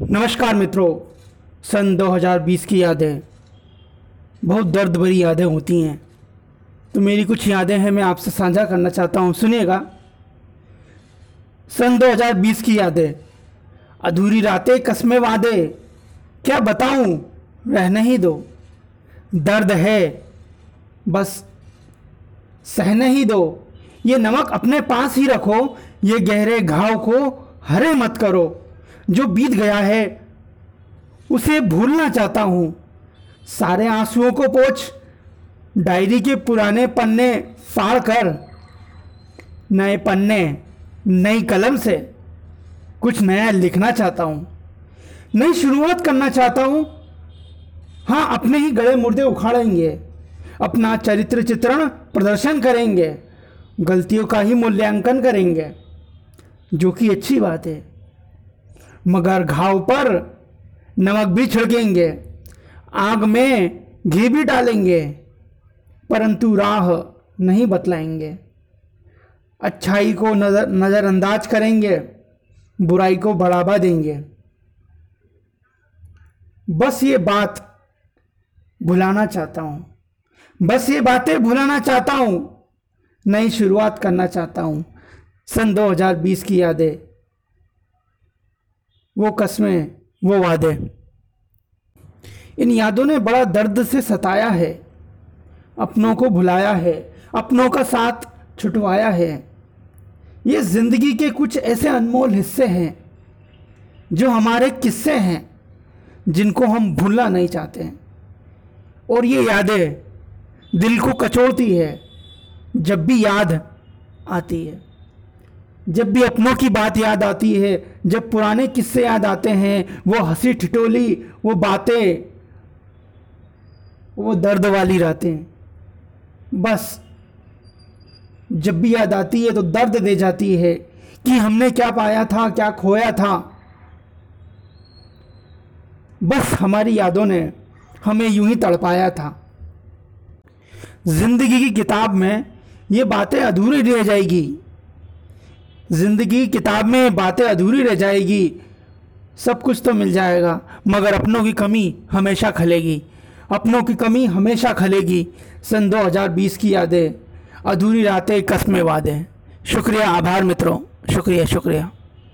नमस्कार मित्रों, सन 2020 की यादें। बहुत दर्द भरी यादें होती हैं। तो मेरी कुछ यादें हैं, मैं आपसे साझा करना चाहता हूँ। सुनिएगा। सन 2020 की यादें। अधूरी रातें कस्में वादे। क्या बताऊँ? रहने ही दो। दर्द है। बस सहने ही दो। ये नमक अपने पास ही रखो। ये गहरे घाव को हरे मत करो। जो बीत गया है, उसे भूलना चाहता हूँ। सारे आंसुओं को पोछ, डायरी के पुराने पन्ने फाड़ कर। नए पन्ने, नई कलम से कुछ नया लिखना चाहता हूँ। नई शुरुआत करना चाहता हूँ। हाँ अपने ही गड़े मुर्दे उखाड़ेंगे। अपना चरित्र चित्रण प्रदर्शन करेंगे। गलतियों का ही मूल्यांकन करेंगे। जो कि अच्छी बात है। मगर घाव पर नमक भी छिड़केंगे, आग में घी भी डालेंगे, परंतु राह नहीं बतलाएँगे। अच्छाई को नज़र, नज़रअंदाज करेंगे, बुराई को बढ़ावा देंगे। बस ये बात भुलाना चाहता हूँ। बस ये बातें भुलाना चाहता हूँ। नई शुरुआत करना चाहता हूँ। सन 2020 की यादें। वो कस्में, वो वादे। इन यादों ने बड़ा दर्द से सताया है, अपनों को भुलाया है, अपनों का साथ छुटवाया है। ये ज़िंदगी के कुछ ऐसे अनमोल हिस्से हैं, जो हमारे किस्से हैं, जिनको हम भूलना नहीं चाहते। हैं और ये यादें दिल को कचोड़ती है, जब भी याद आती है। जब भी अपनों की बात याद आती है, जब पुराने किस्से याद आते हैं, वो हँसी ठिठोली, वो बातें, वो दर्द वाली रातें। बस, जब भी याद आती है तो दर्द दे जाती है कि हमने क्या पाया था, क्या खोया था। बस हमारी यादों ने हमें यूँ ही तड़पाया था। ज़िंदगी की किताब में ये बातें अधूरी रह जाएगी। ज़िंदगी किताब में बातें अधूरी रह जाएगी। सब कुछ तो मिल जाएगा, मगर अपनों की कमी हमेशा खलेगी। अपनों की कमी हमेशा खलेगी, सन 2020 की यादें, अधूरी रातें कस्में वादे। शुक्रिया, आभार मित्रों। शुक्रिया शुक्रिया।